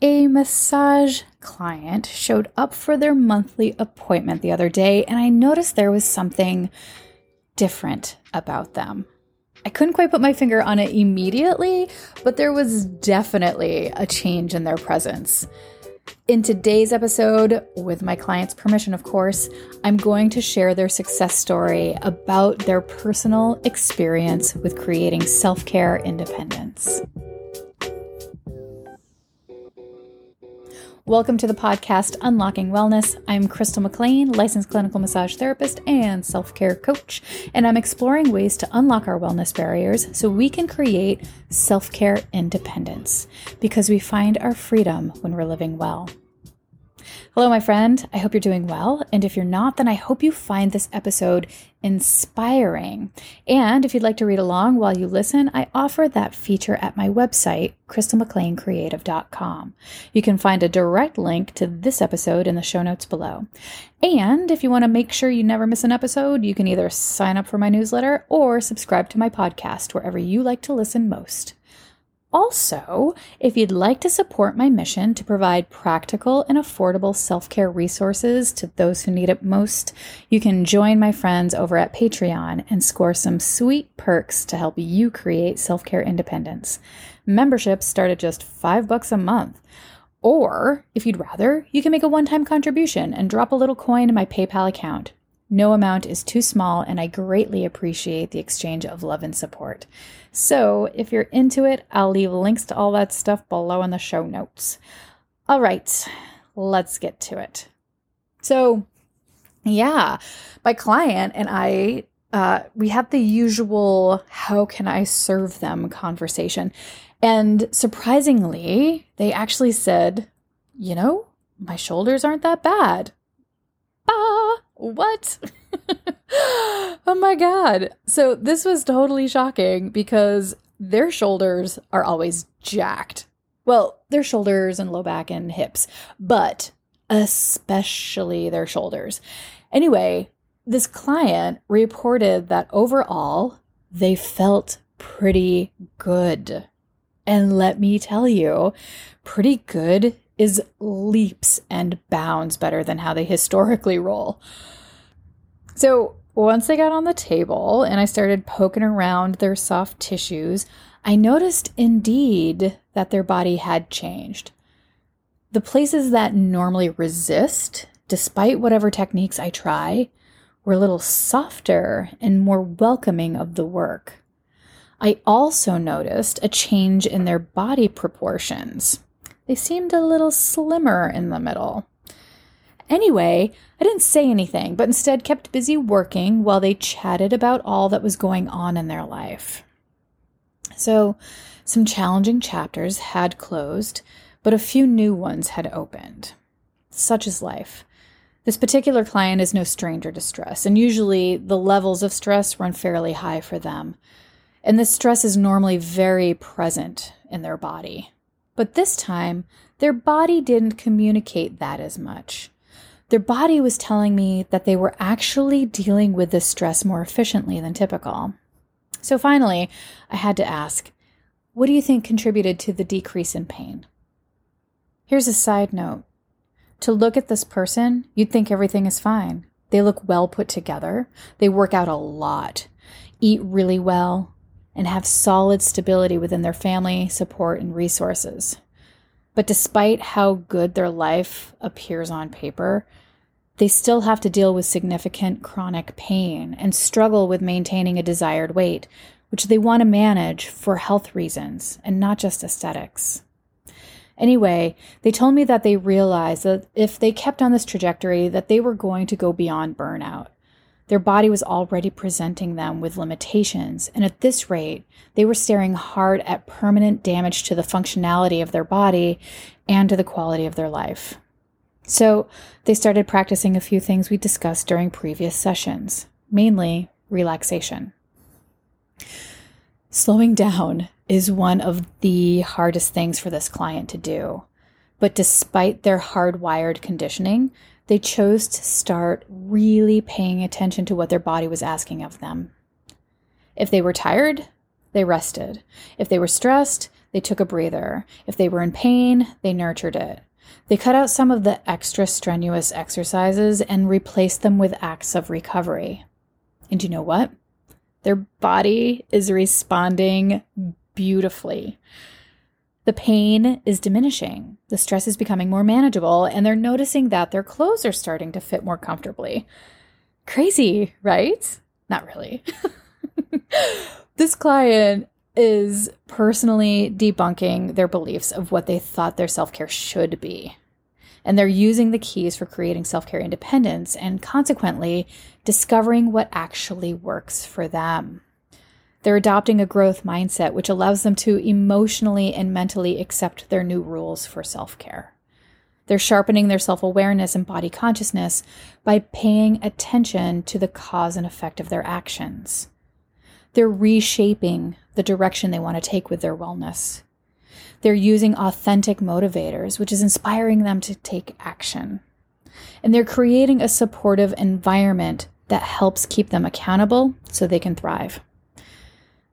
A massage client showed up for their monthly appointment the other day, and I noticed there was something different about them. I couldn't quite put my finger on it immediately, but there was definitely a change in their presence. In today's episode, with my client's permission, of course, I'm going to share their success story about their personal experience with creating self care independence. Welcome to the podcast Unlocking Wellness. I'm Crystal McLean, licensed clinical massage therapist and self care coach, and I'm exploring ways to unlock our wellness barriers so we can create self care independence because we find our freedom when we're living well. Hello, my friend. I hope you're doing well. And if you're not, then I hope you find this episode inspiring. And if you'd like to read along while you listen, I offer that feature at my website, crystalmcleancreative.com. You can find a direct link to this episode in the show notes below. And if you want to make sure you never miss an episode, you can either sign up for my newsletter or subscribe to my podcast wherever you like to listen most. Also, if you'd like to support my mission to provide practical and affordable self care resources to those who need it most, you can join my friends over at Patreon and score some sweet perks to help you create self care independence. Memberships start at just five bucks a month. Or, if you'd rather, you can make a one time contribution and drop a little coin in my PayPal account. No amount is too small, and I greatly appreciate the exchange of love and support. So, if you're into it, I'll leave links to all that stuff below in the show notes. All right, let's get to it. So, yeah, my client and I, uh, we had the usual how can I serve them conversation. And surprisingly, they actually said, you know, my shoulders aren't that bad. Ah, what? oh my God. So this was totally shocking because their shoulders are always jacked. Well, their shoulders and low back and hips, but especially their shoulders. Anyway, this client reported that overall they felt pretty good. And let me tell you, pretty good is leaps and bounds better than how they historically roll. So once they got on the table and I started poking around their soft tissues, I noticed indeed that their body had changed. The places that normally resist, despite whatever techniques I try, were a little softer and more welcoming of the work. I also noticed a change in their body proportions. They seemed a little slimmer in the middle. Anyway, I didn't say anything, but instead kept busy working while they chatted about all that was going on in their life. So, some challenging chapters had closed, but a few new ones had opened. Such is life. This particular client is no stranger to stress, and usually the levels of stress run fairly high for them. And this stress is normally very present in their body. But this time, their body didn't communicate that as much their body was telling me that they were actually dealing with the stress more efficiently than typical. So finally, I had to ask, what do you think contributed to the decrease in pain? Here's a side note. To look at this person, you'd think everything is fine. They look well put together. They work out a lot, eat really well, and have solid stability within their family, support, and resources. But despite how good their life appears on paper, they still have to deal with significant chronic pain and struggle with maintaining a desired weight, which they want to manage for health reasons and not just aesthetics. Anyway, they told me that they realized that if they kept on this trajectory that they were going to go beyond burnout. Their body was already presenting them with limitations, and at this rate, they were staring hard at permanent damage to the functionality of their body and to the quality of their life. So they started practicing a few things we discussed during previous sessions, mainly relaxation. Slowing down is one of the hardest things for this client to do. But despite their hardwired conditioning, they chose to start really paying attention to what their body was asking of them. If they were tired, they rested. If they were stressed, they took a breather. If they were in pain, they nurtured it. They cut out some of the extra strenuous exercises and replaced them with acts of recovery. And you know what? Their body is responding beautifully. The pain is diminishing, the stress is becoming more manageable, and they're noticing that their clothes are starting to fit more comfortably. Crazy, right? Not really. this client is personally debunking their beliefs of what they thought their self care should be. And they're using the keys for creating self care independence and consequently discovering what actually works for them. They're adopting a growth mindset, which allows them to emotionally and mentally accept their new rules for self care. They're sharpening their self awareness and body consciousness by paying attention to the cause and effect of their actions. They're reshaping the direction they want to take with their wellness. They're using authentic motivators, which is inspiring them to take action. And they're creating a supportive environment that helps keep them accountable so they can thrive.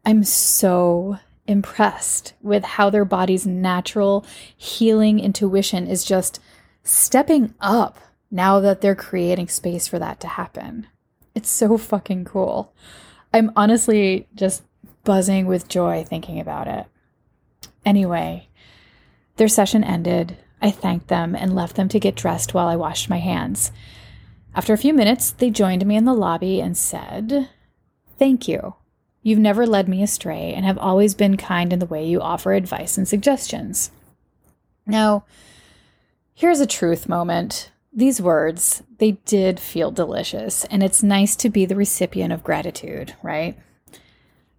I'm so impressed with how their body's natural healing intuition is just stepping up now that they're creating space for that to happen. It's so fucking cool. I'm honestly just buzzing with joy thinking about it. Anyway, their session ended. I thanked them and left them to get dressed while I washed my hands. After a few minutes, they joined me in the lobby and said, Thank you. You've never led me astray and have always been kind in the way you offer advice and suggestions. Now, here's a truth moment these words, they did feel delicious, and it's nice to be the recipient of gratitude, right?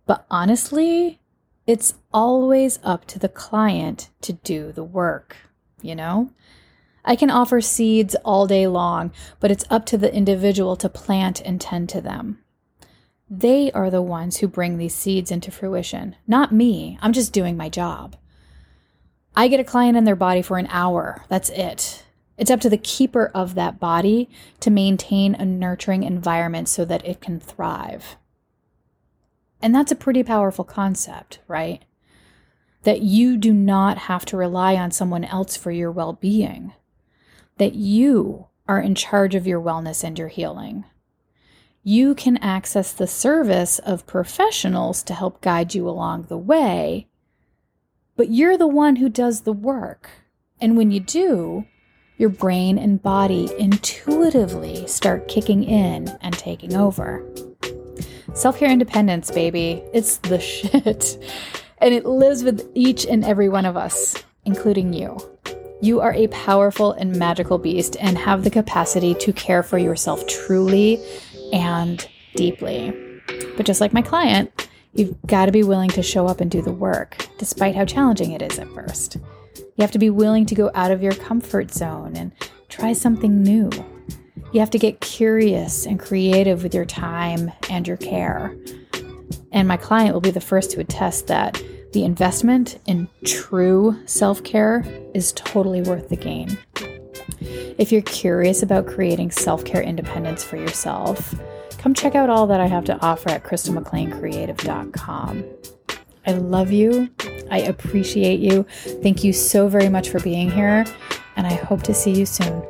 But honestly, it's always up to the client to do the work, you know? I can offer seeds all day long, but it's up to the individual to plant and tend to them. They are the ones who bring these seeds into fruition, not me. I'm just doing my job. I get a client in their body for an hour. That's it. It's up to the keeper of that body to maintain a nurturing environment so that it can thrive. And that's a pretty powerful concept, right? That you do not have to rely on someone else for your well being, that you are in charge of your wellness and your healing. You can access the service of professionals to help guide you along the way, but you're the one who does the work. And when you do, your brain and body intuitively start kicking in and taking over. Self care independence, baby. It's the shit. And it lives with each and every one of us, including you. You are a powerful and magical beast and have the capacity to care for yourself truly and deeply. But just like my client, you've got to be willing to show up and do the work, despite how challenging it is at first. You have to be willing to go out of your comfort zone and try something new. You have to get curious and creative with your time and your care. And my client will be the first to attest that the investment in true self care is totally worth the gain. If you're curious about creating self care independence for yourself, come check out all that I have to offer at crystalmcleancreative.com. I love you. I appreciate you. Thank you so very much for being here, and I hope to see you soon.